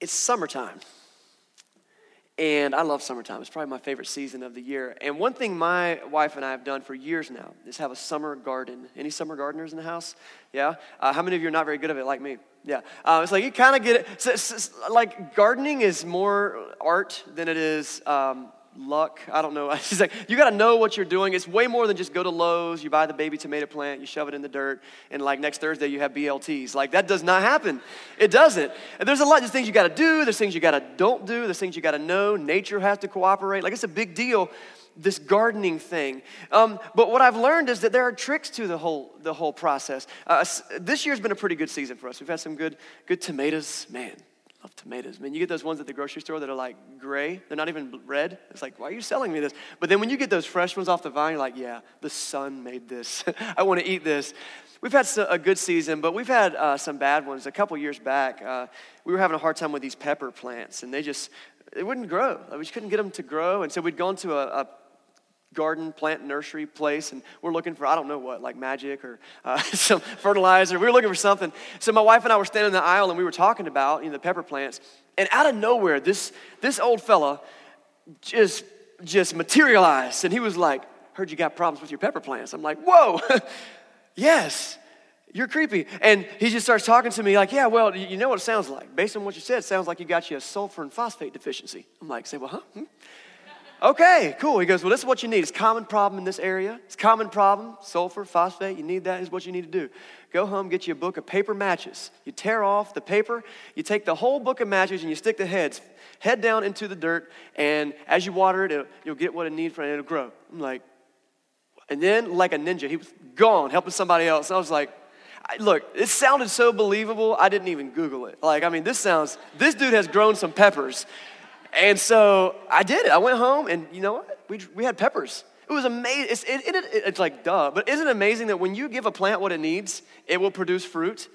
it's summertime. And I love summertime. It's probably my favorite season of the year. And one thing my wife and I have done for years now is have a summer garden. Any summer gardeners in the house? Yeah? Uh, how many of you are not very good at it like me? Yeah. Uh, it's like you kind of get it. So, so, like gardening is more art than it is um, luck. I don't know. She's like, you got to know what you're doing. It's way more than just go to Lowe's, you buy the baby tomato plant, you shove it in the dirt, and like next Thursday you have BLTs. Like that does not happen. It doesn't. And there's a lot. There's things you got to do. There's things you got to don't do. There's things you got to know. Nature has to cooperate. Like it's a big deal. This gardening thing, um, but what I've learned is that there are tricks to the whole the whole process. Uh, this year's been a pretty good season for us. We've had some good good tomatoes, man love tomatoes. Man, you get those ones at the grocery store that are like gray. They're not even red. It's like, why are you selling me this? But then when you get those fresh ones off the vine, you're like, yeah, the sun made this. I want to eat this. We've had a good season, but we've had uh, some bad ones. A couple years back, uh, we were having a hard time with these pepper plants, and they just, it wouldn't grow. We couldn't get them to grow. And so we'd gone to a, a garden plant nursery place and we're looking for i don't know what like magic or uh, some fertilizer. We were looking for something. So my wife and i were standing in the aisle and we were talking about you know, the pepper plants. And out of nowhere this this old fella just just materialized. And he was like heard you got problems with your pepper plants. I'm like whoa yes you're creepy. And he just starts talking to me like yeah well you know what it sounds like? Based on what you said sounds like you got you a sulfur and phosphate deficiency. I'm like say well huh? Hmm? Okay, cool. He goes, Well, this is what you need. It's common problem in this area. It's common problem. Sulfur, phosphate, you need that, is what you need to do. Go home, get you a book of paper matches. You tear off the paper, you take the whole book of matches, and you stick the heads head down into the dirt, and as you water it, you'll get what it needs for it, it'll grow. I'm like, and then, like a ninja, he was gone helping somebody else. I was like, look, it sounded so believable, I didn't even Google it. Like, I mean, this sounds, this dude has grown some peppers. And so I did it. I went home, and you know what? We, we had peppers. It was amazing. It's, it, it, it, it's like, duh. But isn't it amazing that when you give a plant what it needs, it will produce fruit?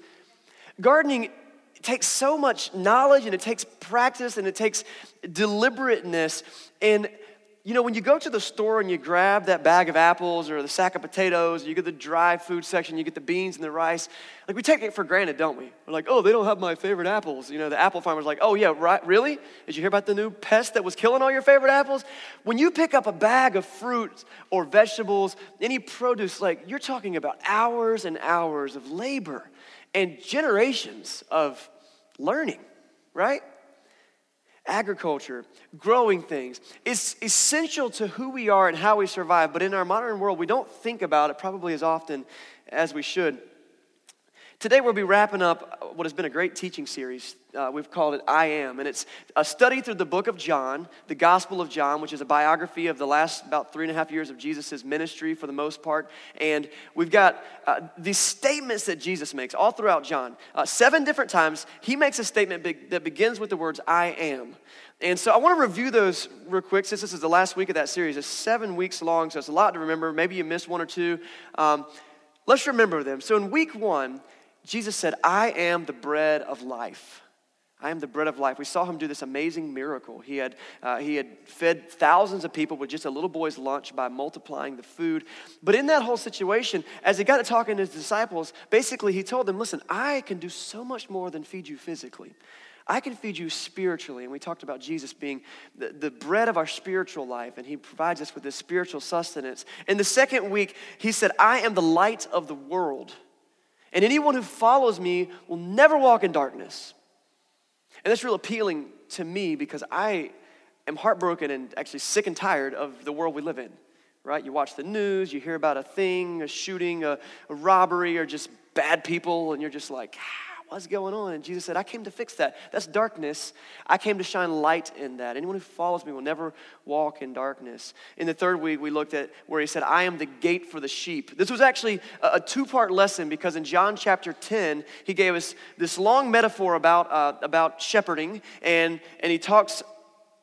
Gardening takes so much knowledge, and it takes practice, and it takes deliberateness. And you know, when you go to the store and you grab that bag of apples or the sack of potatoes, you get the dry food section, you get the beans and the rice, like we take it for granted, don't we? We're like, oh, they don't have my favorite apples. You know, the apple farmer's like, oh, yeah, right, really? Did you hear about the new pest that was killing all your favorite apples? When you pick up a bag of fruit or vegetables, any produce, like you're talking about hours and hours of labor and generations of learning, right? Agriculture, growing things. It's essential to who we are and how we survive, but in our modern world, we don't think about it probably as often as we should. Today, we'll be wrapping up what has been a great teaching series. Uh, we've called it I Am, and it's a study through the book of John, the Gospel of John, which is a biography of the last about three and a half years of Jesus' ministry for the most part. And we've got uh, these statements that Jesus makes all throughout John. Uh, seven different times, he makes a statement be- that begins with the words I am. And so I want to review those real quick since this is the last week of that series. It's seven weeks long, so it's a lot to remember. Maybe you missed one or two. Um, let's remember them. So in week one, Jesus said, I am the bread of life. I am the bread of life. We saw him do this amazing miracle. He had, uh, he had fed thousands of people with just a little boy's lunch by multiplying the food. But in that whole situation, as he got to talking to his disciples, basically he told them, Listen, I can do so much more than feed you physically. I can feed you spiritually. And we talked about Jesus being the, the bread of our spiritual life, and he provides us with this spiritual sustenance. In the second week, he said, I am the light of the world. And anyone who follows me will never walk in darkness. And that's real appealing to me because I am heartbroken and actually sick and tired of the world we live in, right? You watch the news, you hear about a thing, a shooting, a, a robbery, or just bad people, and you're just like, ah what's going on? And Jesus said, I came to fix that. That's darkness. I came to shine light in that. Anyone who follows me will never walk in darkness. In the third week, we looked at where he said, I am the gate for the sheep. This was actually a, two part lesson because in John chapter 10, he gave us this long metaphor about, uh, about shepherding, and, and he talks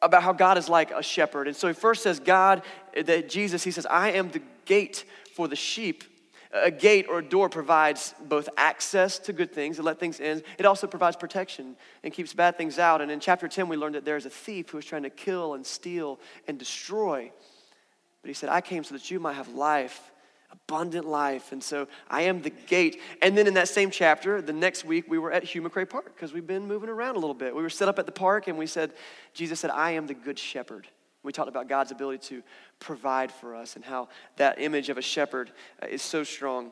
about how God is like a shepherd. And so he first says, God, that Jesus, he says, I am the gate for the sheep a gate or a door provides both access to good things and let things in. It also provides protection and keeps bad things out. And in chapter 10, we learned that there's a thief who is trying to kill and steal and destroy. But he said, I came so that you might have life abundant life. And so I am the gate. And then in that same chapter, the next week, we were at Hugh McRae Park because we've been moving around a little bit. We were set up at the park and we said, Jesus said, I am the good shepherd. We talked about God's ability to provide for us and how that image of a shepherd uh, is so strong.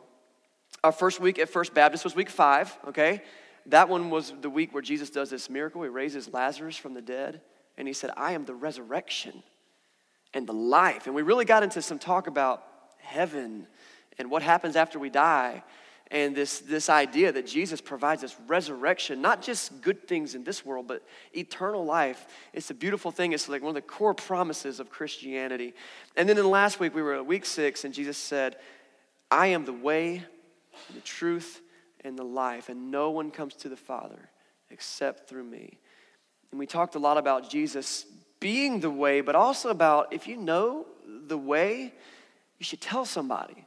Our first week at First Baptist was week five, okay? That one was the week where Jesus does this miracle. He raises Lazarus from the dead, and he said, I am the resurrection and the life. And we really got into some talk about heaven and what happens after we die and this, this idea that Jesus provides us resurrection, not just good things in this world, but eternal life. It's a beautiful thing. It's like one of the core promises of Christianity. And then in last week, we were at week six, and Jesus said, I am the way, the truth, and the life, and no one comes to the Father except through me. And we talked a lot about Jesus being the way, but also about if you know the way, you should tell somebody.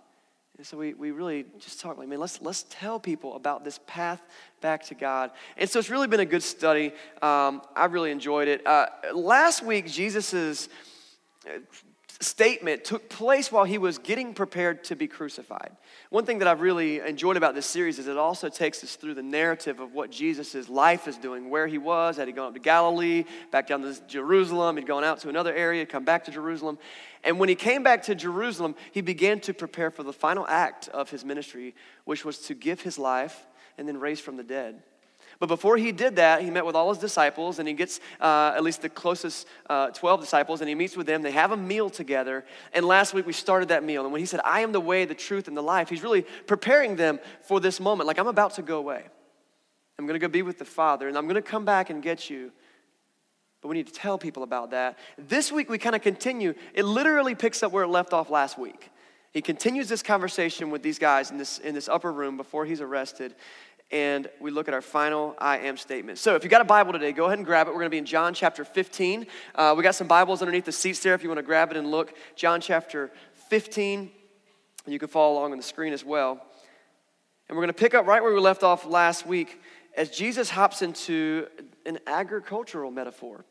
And so we, we really just talk like, man, let's, let's tell people about this path back to God. And so it's really been a good study. Um, I really enjoyed it. Uh, last week, Jesus's statement took place while he was getting prepared to be crucified. One thing that I've really enjoyed about this series is it also takes us through the narrative of what Jesus' life is doing, where he was. Had he gone up to Galilee, back down to Jerusalem, he'd gone out to another area, come back to Jerusalem. And when he came back to Jerusalem, he began to prepare for the final act of his ministry, which was to give his life and then raise from the dead. But before he did that, he met with all his disciples, and he gets uh, at least the closest uh, 12 disciples, and he meets with them. They have a meal together. And last week we started that meal. And when he said, I am the way, the truth, and the life, he's really preparing them for this moment. Like, I'm about to go away. I'm going to go be with the Father, and I'm going to come back and get you. But we need to tell people about that. This week we kind of continue. It literally picks up where it left off last week. He continues this conversation with these guys in this, in this upper room before he's arrested and we look at our final I am statement. So, if you got a Bible today, go ahead and grab it. We're going to be in John chapter 15. Uh, we got some Bibles underneath the seats there if you want to grab it and look. John chapter 15. And you can follow along on the screen as well. And we're going to pick up right where we left off last week as Jesus hops into an agricultural metaphor.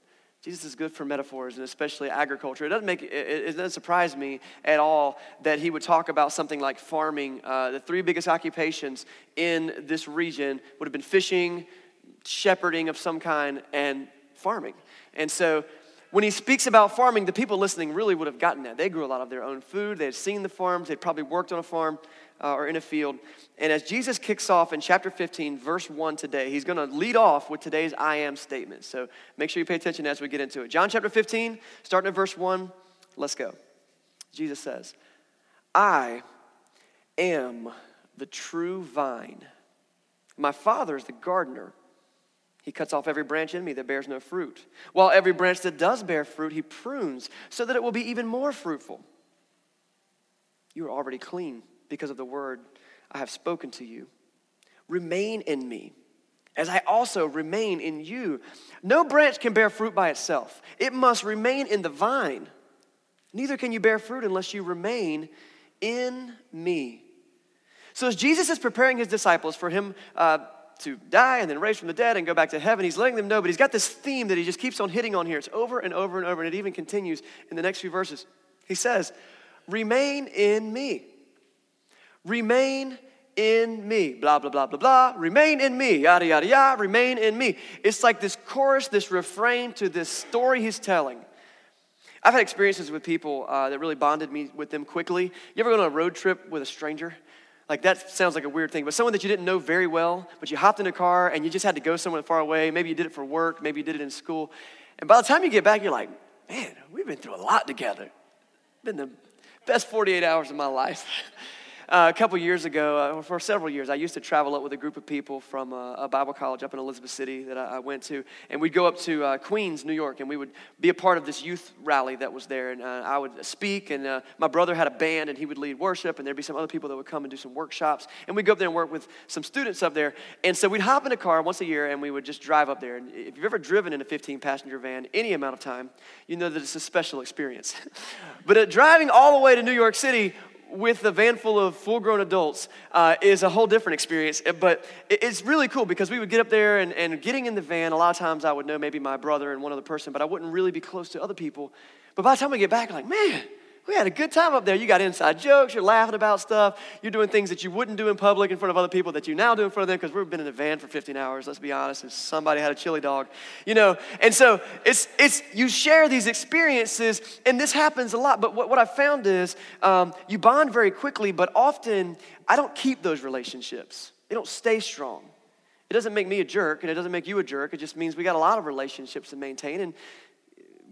Jesus is good for metaphors and especially agriculture. It doesn't make it, it doesn't surprise me at all that he would talk about something like farming. Uh, the three biggest occupations in this region would have been fishing, shepherding of some kind, and farming. And so when he speaks about farming, the people listening really would have gotten that. They grew a lot of their own food. They had seen the farms. They'd probably worked on a farm uh, or in a field. And as Jesus kicks off in chapter 15, verse 1 today, he's going to lead off with today's I am statement. So make sure you pay attention as we get into it. John chapter 15, starting at verse 1, let's go. Jesus says, I am the true vine. My Father is the gardener. He cuts off every branch in me that bears no fruit, while every branch that does bear fruit, he prunes so that it will be even more fruitful. You are already clean because of the word I have spoken to you. Remain in me, as I also remain in you. No branch can bear fruit by itself, it must remain in the vine. Neither can you bear fruit unless you remain in me. So, as Jesus is preparing his disciples for him uh, to die and then raise from the dead and go back to heaven, he's letting them know, but he's got this theme that he just keeps on hitting on here. It's over and over and over, and it even continues in the next few verses. He says, Remain in me. Remain in me. Blah, blah, blah, blah, blah. Remain in me. Yada, yada, yada. Remain in me. It's like this chorus, this refrain to this story he's telling. I've had experiences with people uh, that really bonded me with them quickly. You ever go on a road trip with a stranger? Like that sounds like a weird thing, but someone that you didn't know very well, but you hopped in a car and you just had to go somewhere far away. Maybe you did it for work, maybe you did it in school. And by the time you get back, you're like, man, we've been through a lot together. Been the best 48 hours of my life. Uh, a couple years ago, uh, for several years, I used to travel up with a group of people from uh, a Bible college up in Elizabeth City that I, I went to. And we'd go up to uh, Queens, New York, and we would be a part of this youth rally that was there. And uh, I would speak, and uh, my brother had a band, and he would lead worship, and there'd be some other people that would come and do some workshops. And we'd go up there and work with some students up there. And so we'd hop in a car once a year, and we would just drive up there. And if you've ever driven in a 15 passenger van any amount of time, you know that it's a special experience. but driving all the way to New York City with a van full of full grown adults uh, is a whole different experience. But it's really cool because we would get up there and, and getting in the van, a lot of times I would know maybe my brother and one other person, but I wouldn't really be close to other people. But by the time we get back, I'm like, man, we had a good time up there. You got inside jokes, you're laughing about stuff, you're doing things that you wouldn't do in public in front of other people that you now do in front of them because we've been in a van for 15 hours, let's be honest, and somebody had a chili dog, you know. And so it's, it's you share these experiences, and this happens a lot. But what, what I found is um, you bond very quickly, but often I don't keep those relationships, they don't stay strong. It doesn't make me a jerk, and it doesn't make you a jerk. It just means we got a lot of relationships to maintain. And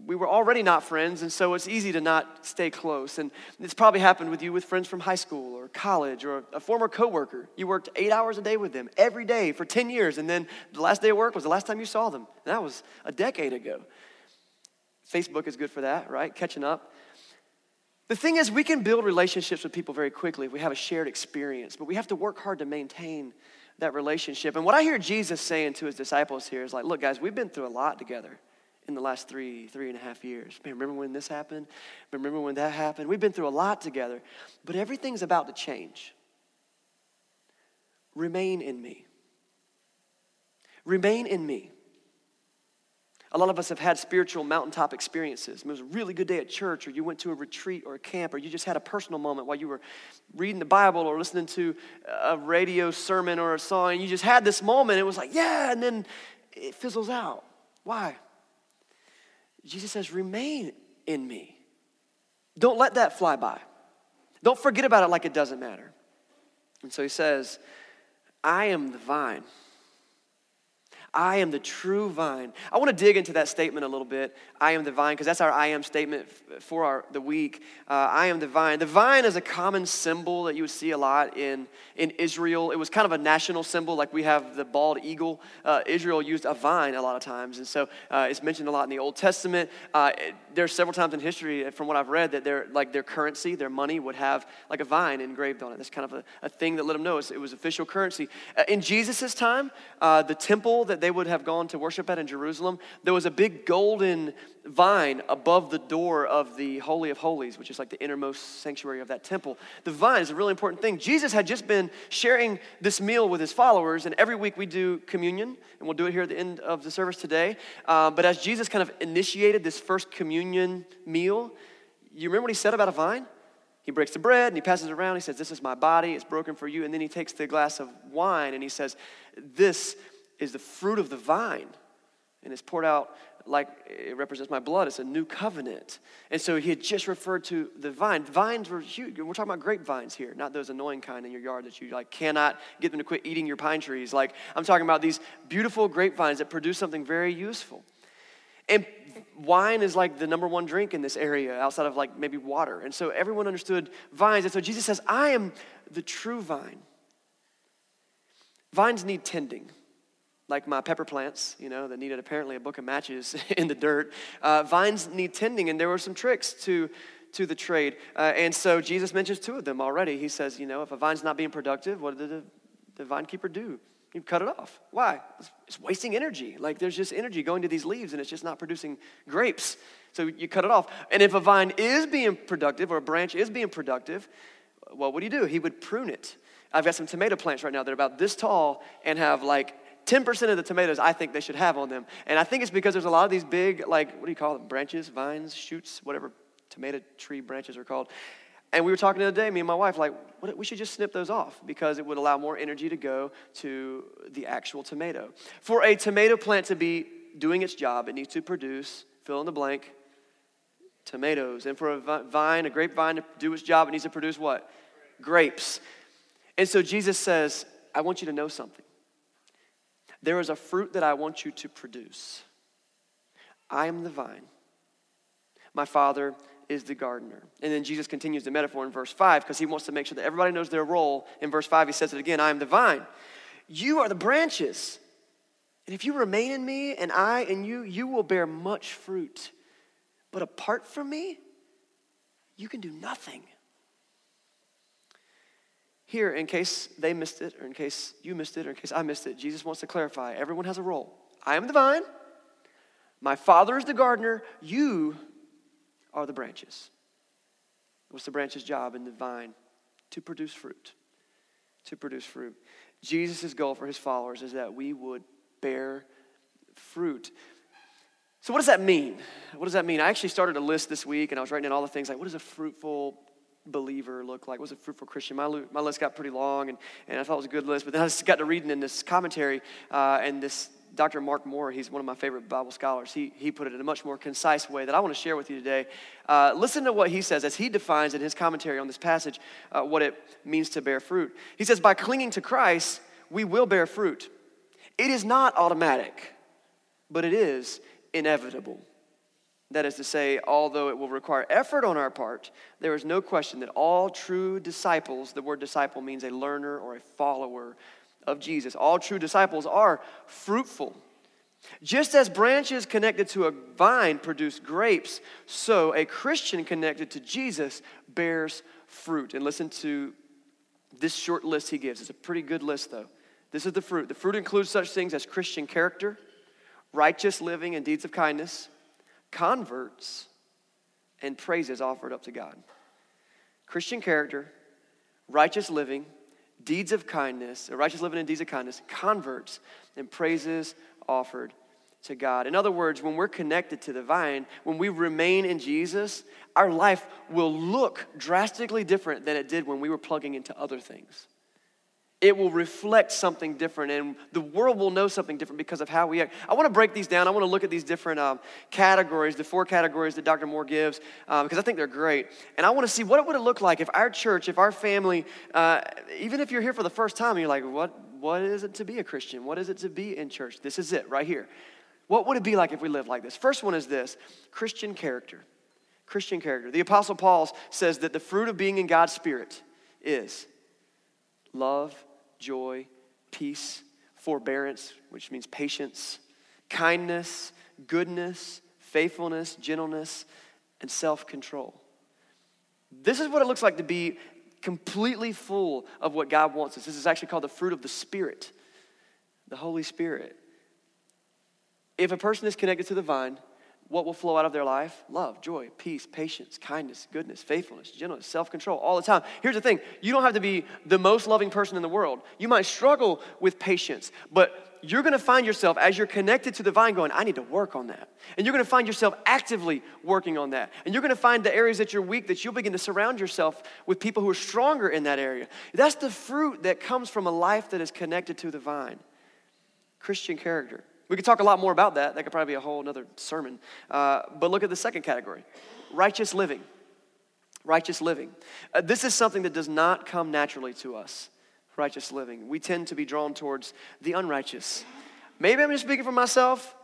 we were already not friends, and so it's easy to not stay close. And it's probably happened with you with friends from high school or college or a former coworker. You worked eight hours a day with them every day for 10 years, and then the last day of work was the last time you saw them. And that was a decade ago. Facebook is good for that, right? Catching up. The thing is, we can build relationships with people very quickly if we have a shared experience, but we have to work hard to maintain that relationship. And what I hear Jesus saying to his disciples here is like, look, guys, we've been through a lot together in the last three, three and a half years. Man, remember when this happened? Remember when that happened? We've been through a lot together, but everything's about to change. Remain in me. Remain in me. A lot of us have had spiritual mountaintop experiences. It was a really good day at church, or you went to a retreat or a camp, or you just had a personal moment while you were reading the Bible or listening to a radio sermon or a song, and you just had this moment. It was like, yeah, and then it fizzles out. Why? Jesus says, remain in me. Don't let that fly by. Don't forget about it like it doesn't matter. And so he says, I am the vine. I am the true vine. I want to dig into that statement a little bit. I am the vine, because that's our I am statement for our, the week. Uh, I am the vine. The vine is a common symbol that you would see a lot in, in Israel. It was kind of a national symbol, like we have the bald eagle. Uh, Israel used a vine a lot of times, and so uh, it's mentioned a lot in the Old Testament. Uh, there's several times in history, from what I've read, that their like their currency, their money, would have like a vine engraved on it. That's kind of a, a thing that let them know it was official currency. Uh, in Jesus' time, uh, the temple that they would have gone to worship at in Jerusalem, there was a big golden vine above the door of the Holy of Holies, which is like the innermost sanctuary of that temple. The vine is a really important thing. Jesus had just been sharing this meal with his followers, and every week we do communion, and we'll do it here at the end of the service today. Uh, but as Jesus kind of initiated this first communion meal, you remember what he said about a vine? He breaks the bread and he passes it around. He says, This is my body, it's broken for you. And then he takes the glass of wine and he says, This is the fruit of the vine and it's poured out like it represents my blood. It's a new covenant. And so he had just referred to the vine. Vines were huge. We're talking about grapevines here, not those annoying kind in your yard that you like cannot get them to quit eating your pine trees. Like I'm talking about these beautiful grapevines that produce something very useful. And wine is like the number one drink in this area outside of like maybe water. And so everyone understood vines. And so Jesus says, I am the true vine. Vines need tending like my pepper plants, you know, that needed apparently a book of matches in the dirt. Uh, vines need tending, and there were some tricks to, to the trade. Uh, and so Jesus mentions two of them already. He says, you know, if a vine's not being productive, what did the, the vine keeper do? You cut it off. Why? It's, it's wasting energy. Like there's just energy going to these leaves and it's just not producing grapes. So you cut it off. And if a vine is being productive or a branch is being productive, what would he do? He would prune it. I've got some tomato plants right now that are about this tall and have like 10% of the tomatoes I think they should have on them. And I think it's because there's a lot of these big, like, what do you call them? Branches, vines, shoots, whatever tomato tree branches are called. And we were talking the other day, me and my wife, like, we should just snip those off because it would allow more energy to go to the actual tomato. For a tomato plant to be doing its job, it needs to produce, fill in the blank, tomatoes. And for a vine, a grapevine to do its job, it needs to produce what? Grapes. And so Jesus says, I want you to know something. There is a fruit that I want you to produce. I am the vine. My Father is the gardener. And then Jesus continues the metaphor in verse 5 because he wants to make sure that everybody knows their role. In verse 5, he says it again I am the vine. You are the branches. And if you remain in me and I in you, you will bear much fruit. But apart from me, you can do nothing. Here, in case they missed it, or in case you missed it, or in case I missed it, Jesus wants to clarify everyone has a role. I am the vine, my Father is the gardener, you are the branches. What's the branch's job in the vine? To produce fruit. To produce fruit. Jesus' goal for his followers is that we would bear fruit. So, what does that mean? What does that mean? I actually started a list this week and I was writing down all the things like, what does a fruitful believer look like? What's a fruitful Christian? My, my list got pretty long and, and I thought it was a good list, but then I just got to reading in this commentary uh, and this Dr. Mark Moore, he's one of my favorite Bible scholars. He, he put it in a much more concise way that I want to share with you today. Uh, listen to what he says as he defines in his commentary on this passage uh, what it means to bear fruit. He says, By clinging to Christ, we will bear fruit. It is not automatic, but it is inevitable. That is to say, although it will require effort on our part, there is no question that all true disciples, the word disciple means a learner or a follower of Jesus. All true disciples are fruitful. Just as branches connected to a vine produce grapes, so a Christian connected to Jesus bears fruit. And listen to this short list he gives. It's a pretty good list, though. This is the fruit. The fruit includes such things as Christian character, righteous living and deeds of kindness, converts, and praises offered up to God. Christian character, righteous living, deeds of kindness, uh, righteous living and deeds of kindness, converts, and praises offered to God. In other words, when we're connected to the vine, when we remain in Jesus, our life will look drastically different than it did when we were plugging into other things it will reflect something different and the world will know something different because of how we act. I want to break these down. I want to look at these different um, categories, the four categories that Dr. Moore gives, um, because I think they're great. And I want to see what it would look like if our church, if our family, uh, even if you're here for the first time, you're like, what, what is it to be a Christian? What is it to be in church? This is it right here. What would it be like if we lived like this? First one is this Christian character. Christian character. The Apostle Paul says that the fruit of being in God's Spirit is love, joy, peace, forbearance, which means patience, kindness, goodness, faithfulness, gentleness, and self control. This is what it looks like to be completely full of what God wants us. This is actually called the fruit of the Spirit, the Holy Spirit. If a person is connected to the vine, what will flow out of their life? Love, joy, peace, patience, kindness, goodness, faithfulness, gentleness, self control, all the time. Here's the thing you don't have to be the most loving person in the world. You might struggle with patience, but you're to find yourself as you're connected to the vine going, I need to work on that. And you're to find yourself actively working on that. And you're to find the areas that you're weak that you'll begin to surround yourself with people who are stronger in that area. That's the fruit that comes from a life that is connected to the vine. Christian character. We could talk a lot more about that. That could probably be a whole other sermon. Uh, but look at the second category righteous living. Righteous living. Uh, this is something that does not come naturally to us. Righteous living. We tend to be drawn towards the unrighteous. Maybe I'm just speaking for myself,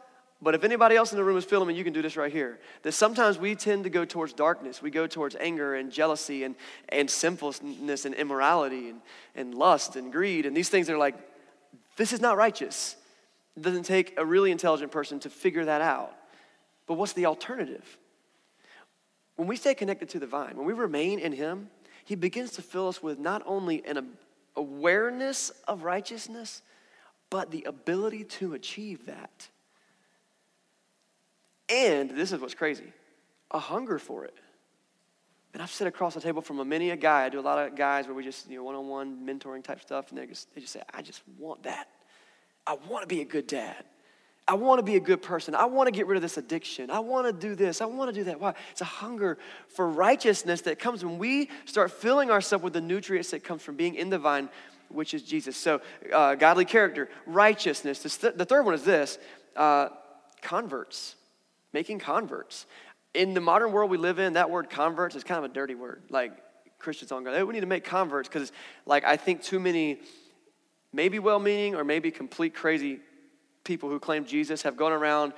but if anybody else in the room is feeling me, you can do this right here. That sometimes we tend to go towards darkness. We go towards anger and jealousy and, and sinfulness and immorality and, and lust and greed. And these things are like, this is not righteous. It doesn't take a really intelligent person to figure that out. But what's the alternative? When we stay connected to the vine, when we remain in Him, He begins to fill us with not only an awareness of righteousness, but the ability to achieve that. And this is what's crazy a hunger for it. And I've sat across the table from a many a guy. I do a lot of guys where we just, you know, one on one mentoring type stuff, and they just, they just say, I just want that. I want to be a good dad. I want to be a good person. I want to get rid of this addiction. I want to do this. I want to do that. Why? It's a hunger for righteousness that comes when we start filling ourselves with the nutrients that comes from being in the vine, which is Jesus. So, uh, godly character, righteousness. The, third one is this uh, converts, making converts. In the modern world we live in, that word converts is kind of a dirty word. Like Christians on go, hey, we need to make converts because, like, I think too many maybe well meaning or maybe complete crazy people who claim Jesus have gone around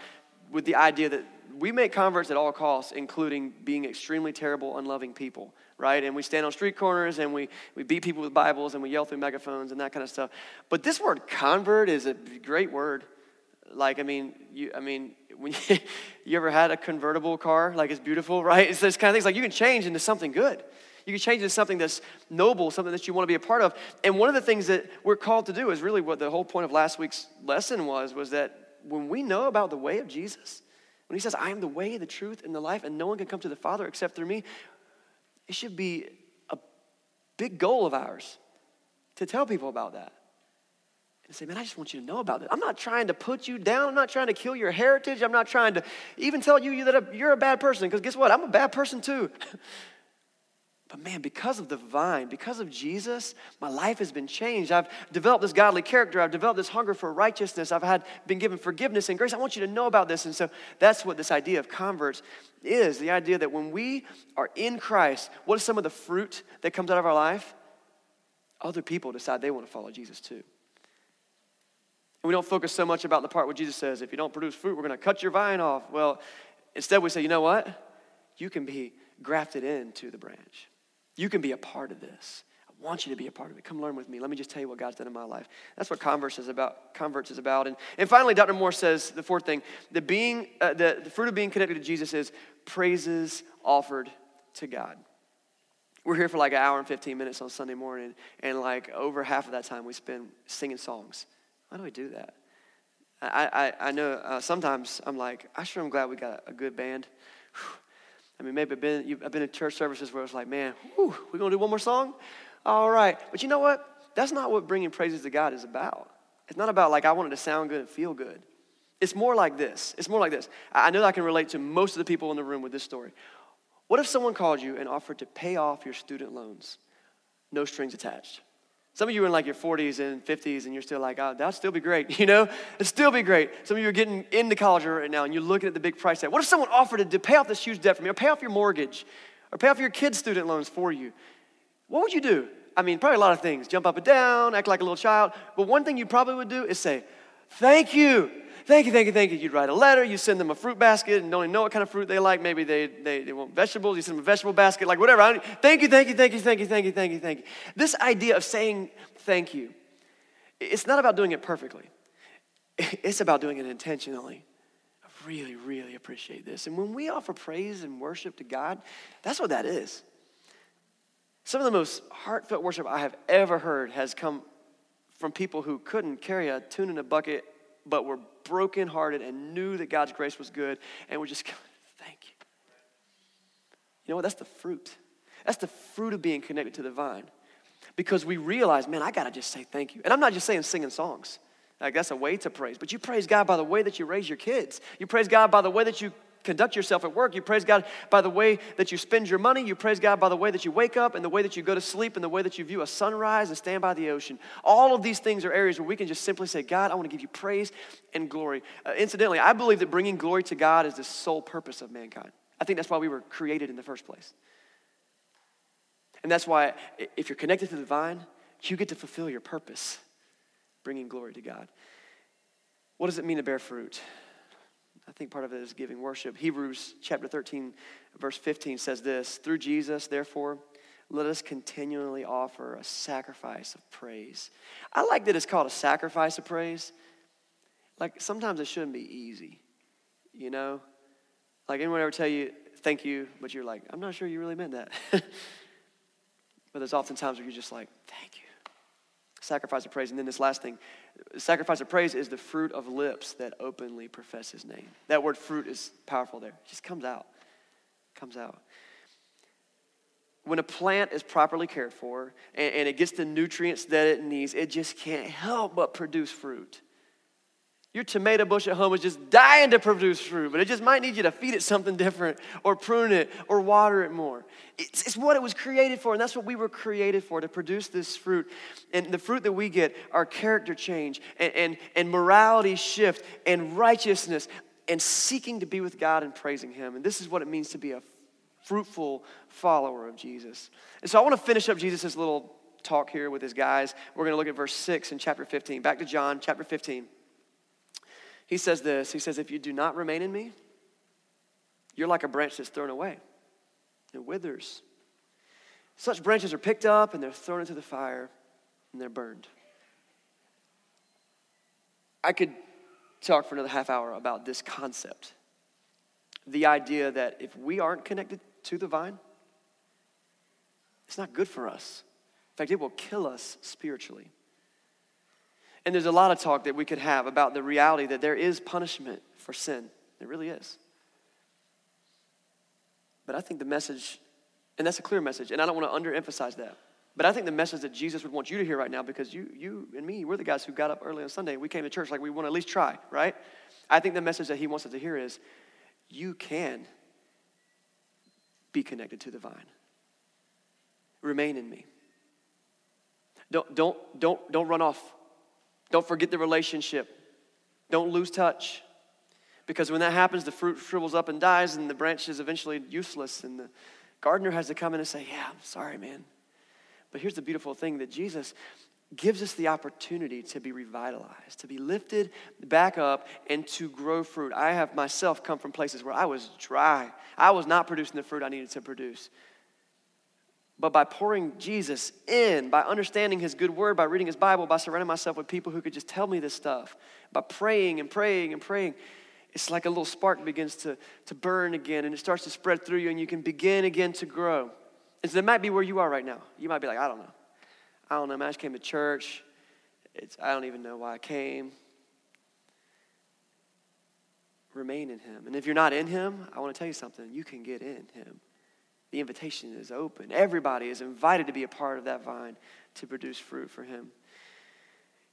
with the idea that we make converts at all costs, including being extremely terrible, unloving people, right? And we stand on street corners and we, we beat people with Bibles and we yell through megaphones and that kind of stuff. But this word convert is a great word. Like, I mean, you, I mean, when you, you ever had a convertible car, like it's beautiful, right? It's this kind of things like you can change into something good. You can change it to something that's noble, something that you want to be a part of. And one of the things that we're called to do is really what the whole point of last week's lesson was, was that when we know about the way of Jesus, when he says, I am the way, the truth, and the life, and no one can come to the Father except through me, it should be a big goal of ours to tell people about that. and say, Man, I just want you to know about it. I'm not trying to put you down. I'm not trying to kill your heritage. I'm not trying to even tell you that you're a bad person, because guess what? I'm a bad person too. But man, because of the vine, because of Jesus, my life has been changed. I've developed this godly character. I've developed this hunger for righteousness. I've had been given forgiveness and grace. I want you to know about this. And so that's what this idea of converts is the idea that when we are in Christ, what is some of the fruit that comes out of our life? Other people decide they want to follow Jesus too. And we don't focus so much about the part where Jesus says, if you don't produce fruit, we're going to cut your vine off. Well, instead we say, you know what? You can be grafted into the branch. You can be a part of this. I want you to be a part of it. Come learn with me. Let me just tell you what God's done in my life. That's what converts is about. Converts is about. And, and finally, Dr. Moore says the fourth thing: the being, uh, the, the fruit of being connected to Jesus is praises offered to God. We're here for like an hour and 15 minutes on Sunday morning, and like over half of that time we spend singing songs. Why do we do that? I, I, I know uh, sometimes I'm like, I sure am glad we got a good band. I mean, maybe I've been, I've been in church services where it's like, man, whew, we gonna do one more song? All right. But you know what? That's not what bringing praises to God is about. It's not about like, I want it to sound good and feel good. It's more like this. It's more like this. I know I can relate to most of the people in the room with this story. What if someone called you and offered to pay off your student loans? No strings attached. Some of you are in like your 40s and 50s and you're still like, oh, that'd still be great, you know? It'd still be great. Some of you are getting into college right now and you're looking at the big price tag. What if someone offered to pay off this huge debt for me or pay off your mortgage or pay off your kids' student loans for you? What would you do? I mean, probably a lot of things. Jump up and down, act like a little child. But one thing you probably would do is say, thank you. Thank you, thank you, thank you. You'd write a letter, you send them a fruit basket, and don't even know what kind of fruit they like. Maybe they, they, they want vegetables, you send them a vegetable basket, like whatever. Thank you, thank you, thank you, thank you, thank you, thank you, thank you. This idea of saying thank you, it's not about doing it perfectly, it's about doing it intentionally. I really, really appreciate this. And when we offer praise and worship to God, that's what that is. Some of the most heartfelt worship I have ever heard has come from people who couldn't carry a tune in a bucket but were brokenhearted and knew that God's grace was good and were just, thank you. You know what? That's the fruit. That's the fruit of being connected to the vine. Because we realize, man, I got to just say thank you. And I'm not just saying singing songs. Like that's a way to praise. But you praise God by the way that you raise your kids. You praise God by the way that you conduct yourself at work. You praise God by the way that you spend your money. You praise God by the way that you wake up and the way that you go to sleep and the way that you view a sunrise and stand by the ocean. All of these things are areas where we can just simply say, God, I want to give you praise and glory. Uh, incidentally, I believe that bringing glory to God is the sole purpose of mankind. I think that's why we were created in the first place. And that's why, if you're connected to the vine, you get to fulfill your purpose, bringing glory to God. What does it mean to bear fruit? I think part of it is giving worship. Hebrews chapter 13, verse 15 says this Through Jesus, therefore, let us continually offer a sacrifice of praise. I like that it's called a sacrifice of praise. Like sometimes it shouldn't be easy, you know? Like anyone ever tell you thank you, but you're like, I'm not sure you really meant that. but there's often times where you're just like, thank you. Sacrifice of praise. And then this last thing sacrifice of praise is the fruit of lips that openly profess his name. That word fruit is powerful there. It just comes out. Comes out. When a plant is properly cared for and, and it gets the nutrients that it needs, it just can't help but produce fruit. Your tomato bush at home is just dying to produce fruit, but it just might need you to feed it something different or prune it or water it more. It's, it's, what it was created for, and that's what we were created for to produce this fruit. And the fruit that we get are character change and, and, and morality shift and righteousness and seeking to be with God and praising Him. And this is what it means to be a fruitful follower of Jesus. And so I want to finish up Jesus' little talk here with his guys. We're going to look at verse 6 in chapter 15. Back to John, chapter 15 he says this He says, If you do not remain in me, you're like a branch that's thrown away. It withers. Such branches are picked up and they're thrown into the fire and they're burned. I could talk for another half hour about this concept. The idea that if we aren't connected to the vine, it's not good for us. In fact, it will kill us spiritually. And there's a lot of talk that we could have about the reality that there is punishment for sin. There really is. But I think the message, and that's a clear message, and I don't want to underemphasize that. But I think the message that Jesus would want you to hear right now, because you, you and me, we're the guys who got up early on Sunday. We came to church like we want to at least try, right? I think the message that he wants us to hear is you can be connected to the vine. Remain in me. Don't, don't, don't, don't run off. Don't forget the relationship. Don't lose touch. Because when that happens, the fruit shrivels up and dies, and the branch is eventually useless. And the gardener has to come in and say, Yeah, I'm sorry, man. But here's the beautiful thing that Jesus gives us the opportunity to be revitalized, to be lifted back up, and to grow fruit. I have myself come from places where I was dry. I was not producing the fruit I needed to produce. But by pouring Jesus in, by understanding his good word, by reading his Bible, by surrounding myself with people who could just tell me this stuff, by praying and praying and praying, it's like a little spark begins to, to burn again and it starts to spread through you and you can begin again to grow. And so that might be where you are right now. You might be like, I don't know. I don't know, man. I just came to church. It's, I don't even know why I came. Remain in him. And if you're not in him, I want to tell you something. You can get in him. The invitation is open. Everybody is invited to be a part of that vine to produce fruit for Him.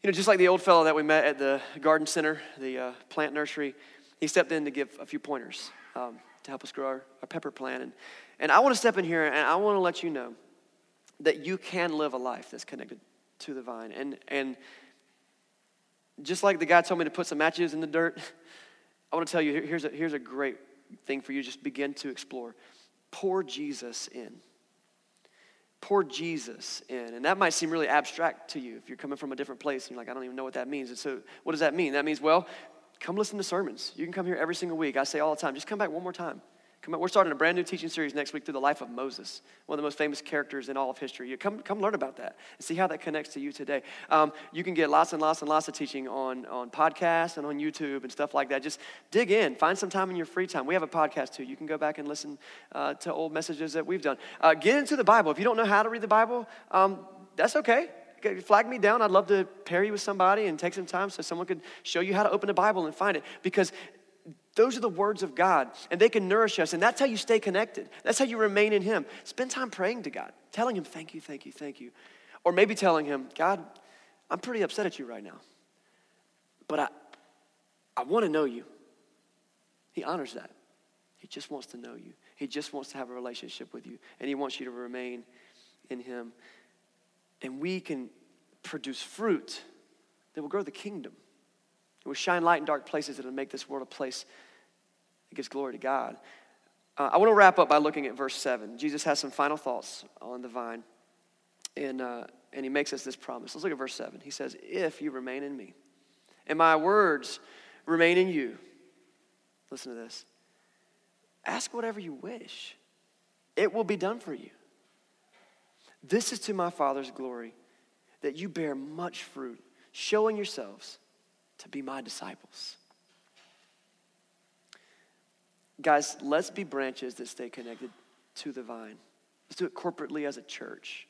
You know, just like the old fellow that we met at the garden center, the uh, plant nursery, he stepped in to give a few pointers um, to help us grow our, our pepper plant. And, and I want to step in here and I want to let you know that you can live a life that's connected to the vine. And, and just like the guy told me to put some matches in the dirt, I want to tell you here's a, here's a great thing for you. Just begin to explore pour Jesus in. Pour Jesus in. And that might seem really abstract to you if you're coming from a different place and you're like, I don't even know what that means. And so, what does that mean? That means, well, come listen to sermons. You can come here every single week. I say all the time, just come back one more time. Come, on, we're starting a brand new teaching series next week through the life of Moses, one of the most famous characters in all of history. You come, come learn about that and see how that connects to you today. Um, you can get lots and lots and lots of teaching on, on podcasts and on YouTube and stuff like that. Just dig in, find some time in your free time. We have a podcast too. You can go back and listen uh, to old messages that we've done. Uh, get into the Bible. If you don't know how to read the Bible, um, that's okay flag me down. I'd love to pair you with somebody and take some time so someone could show you how to open the Bible and find it. Because those are the words of God, and they can nourish us, and that's how you stay connected. That's how you remain in Him. Spend time praying to God, telling Him, Thank you, thank you, thank you. Or maybe telling Him, God, I'm pretty upset at you right now, but I, I want to know you. He honors that. He just wants to know you, He just wants to have a relationship with you, and He wants you to remain in Him. And we can produce fruit that will grow the kingdom. It will shine light in dark places It'll make this world a place it gives glory to God. Uh, I want to wrap up by looking at verse 7. Jesus has some final thoughts on the vine, and, uh, and he makes us this promise. Let's look at verse 7. He says, If you remain in me, and my words remain in you, listen to this ask whatever you wish, it will be done for you. This is to my Father's glory that you bear much fruit, showing yourselves to be my disciples. Guys, let's be branches that stay connected to the vine. Let's do it corporately as a church.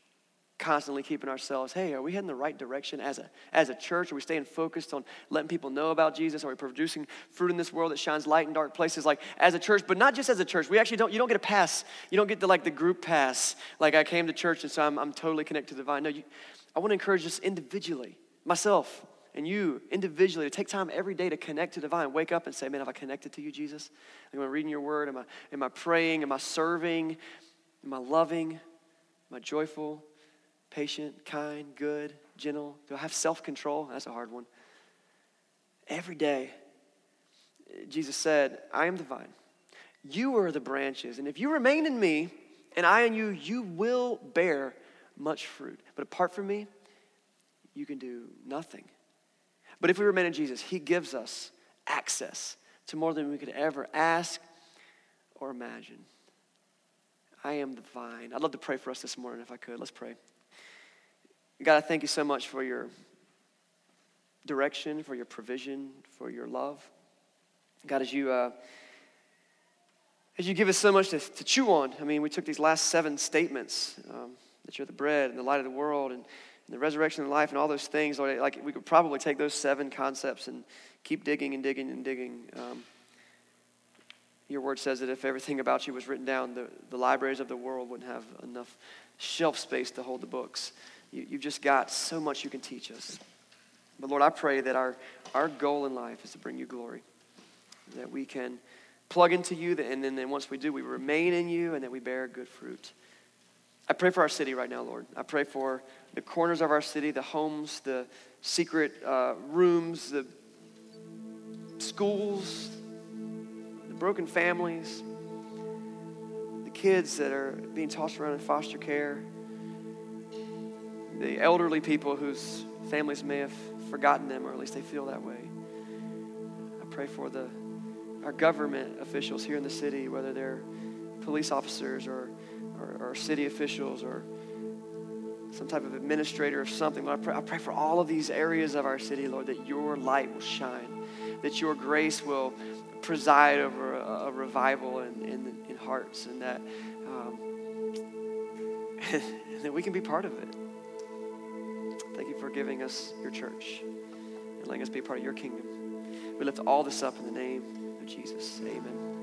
Constantly keeping ourselves, hey, are we heading the right direction as a, as a church? Are we staying focused on letting people know about Jesus? Are we producing fruit in this world that shines light in dark places? Like as a church, but not just as a church. We actually don't, you don't get a pass. You don't get the like the group pass. Like I came to church and so I'm, I'm totally connected to the vine. No, you, I want to encourage us individually, myself, and you individually to take time every day to connect to the. Wake up and say, Man, have I connected to you, Jesus? Am I reading your word? Am I, am I praying? Am I serving? Am I loving? Am I joyful, patient, kind, good, gentle? Do I have self control? That's a hard one. Every day, Jesus said, I am the vine. You are the branches. And if you remain in me and I in you, you will bear much fruit. But apart from me, you can do nothing. But if we remain in Jesus, He gives us access to more than we could ever ask or imagine. I am the vine. I'd love to pray for us this morning if I could. Let's pray. God, I thank you so much for your direction, for your provision, for your love. God, as you uh, as you give us so much to, to chew on. I mean, we took these last seven statements um, that you're the bread and the light of the world, and and the resurrection and life and all those things, Lord, like we could probably take those seven concepts and keep digging and digging and digging. Um, your word says that if everything about you was written down, the, the libraries of the world wouldn't have enough shelf space to hold the books. You, you've just got so much you can teach us. But Lord, I pray that our, our goal in life is to bring you glory, that we can plug into you, and then, then once we do, we remain in you, and that we bear good fruit. I pray for our city right now, Lord. I pray for the corners of our city, the homes, the secret uh, rooms, the schools, the broken families, the kids that are being tossed around in foster care, the elderly people whose families may have forgotten them, or at least they feel that way. I pray for the our government officials here in the city, whether they're police officers or, or, or city officials or some type of administrator or something. Lord, I pray, I pray for all of these areas of our city, Lord, that your light will shine, that your grace will preside over a, a revival in, in, in, hearts, and that, um, and that we can be part of it. Thank you for giving us your church and letting us be part of your kingdom. We lift all this up in the name of Jesus. Amen.